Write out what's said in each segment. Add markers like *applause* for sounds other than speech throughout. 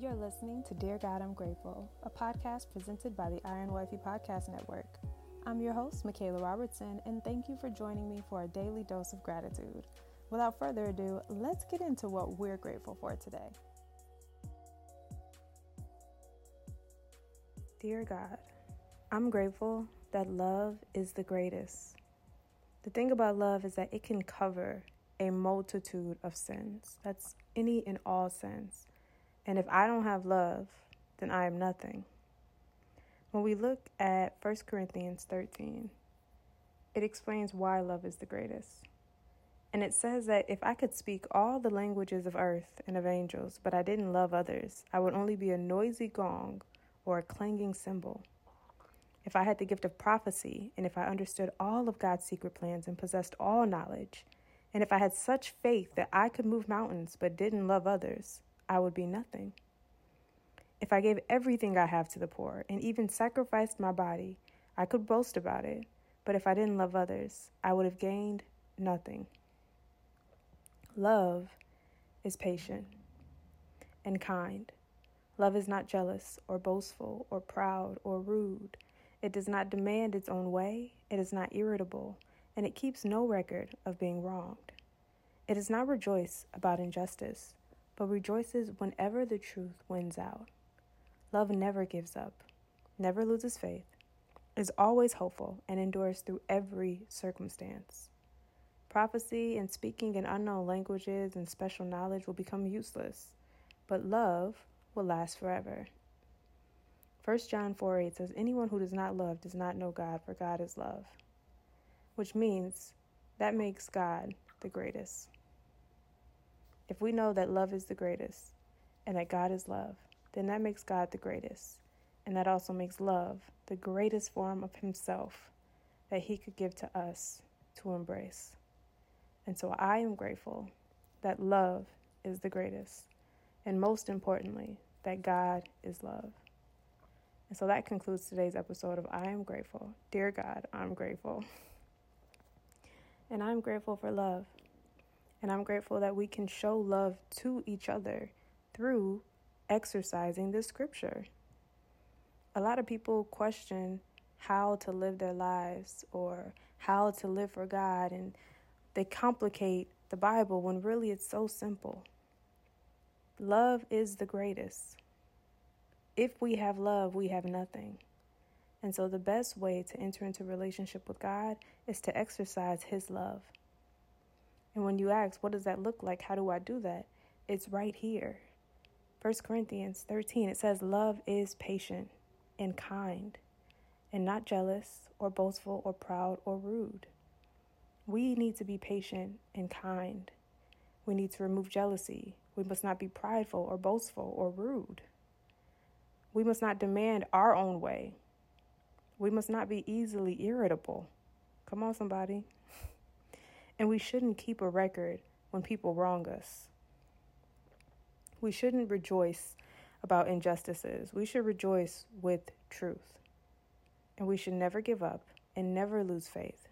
You're listening to Dear God, I'm Grateful, a podcast presented by the Iron Wifey Podcast Network. I'm your host, Michaela Robertson, and thank you for joining me for a daily dose of gratitude. Without further ado, let's get into what we're grateful for today. Dear God, I'm grateful that love is the greatest. The thing about love is that it can cover a multitude of sins. That's any and all sins. And if I don't have love, then I am nothing. When we look at 1 Corinthians 13, it explains why love is the greatest. And it says that if I could speak all the languages of earth and of angels, but I didn't love others, I would only be a noisy gong or a clanging cymbal. If I had the gift of prophecy, and if I understood all of God's secret plans and possessed all knowledge, and if I had such faith that I could move mountains but didn't love others, I would be nothing. If I gave everything I have to the poor and even sacrificed my body, I could boast about it. But if I didn't love others, I would have gained nothing. Love is patient and kind. Love is not jealous or boastful or proud or rude. It does not demand its own way. It is not irritable, and it keeps no record of being wronged. It does not rejoice about injustice, but rejoices whenever the truth wins out. Love never gives up, never loses faith, is always hopeful, and endures through every circumstance. Prophecy and speaking in unknown languages and special knowledge will become useless, but love will last forever. 1 John 4 8 says, Anyone who does not love does not know God, for God is love. Which means that makes God the greatest. If we know that love is the greatest and that God is love, then that makes God the greatest. And that also makes love the greatest form of Himself that He could give to us to embrace. And so I am grateful that love is the greatest. And most importantly, that God is love. And so that concludes today's episode of I Am Grateful. Dear God, I'm grateful. *laughs* And I'm grateful for love. And I'm grateful that we can show love to each other through exercising the scripture. A lot of people question how to live their lives or how to live for God, and they complicate the Bible when really it's so simple. Love is the greatest. If we have love, we have nothing. And so the best way to enter into relationship with God is to exercise his love. And when you ask, what does that look like? How do I do that? It's right here. 1 Corinthians 13, it says, Love is patient and kind, and not jealous or boastful or proud or rude. We need to be patient and kind. We need to remove jealousy. We must not be prideful or boastful or rude. We must not demand our own way. We must not be easily irritable. Come on, somebody. *laughs* and we shouldn't keep a record when people wrong us. We shouldn't rejoice about injustices. We should rejoice with truth. And we should never give up and never lose faith.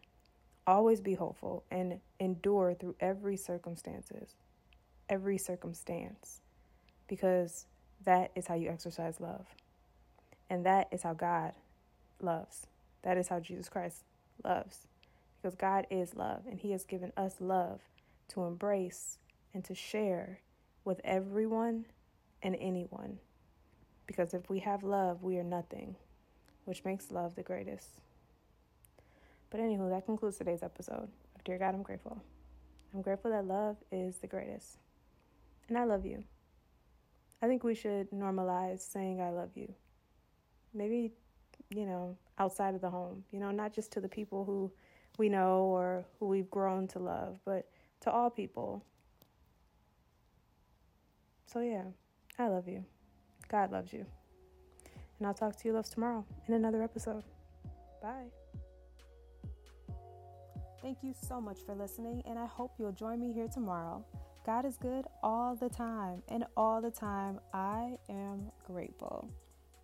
Always be hopeful and endure through every circumstances, every circumstance, because that is how you exercise love. And that is how God loves. That is how Jesus Christ loves. Because God is love, and He has given us love to embrace and to share with everyone and anyone. Because if we have love, we are nothing, which makes love the greatest. But anywho, that concludes today's episode of Dear God, I'm Grateful. I'm grateful that love is the greatest. And I love you. I think we should normalize saying I love you. Maybe, you know, outside of the home, you know, not just to the people who we know or who we've grown to love, but to all people. So, yeah, I love you. God loves you. And I'll talk to you loves tomorrow in another episode. Bye. Thank you so much for listening, and I hope you'll join me here tomorrow. God is good all the time, and all the time I am grateful.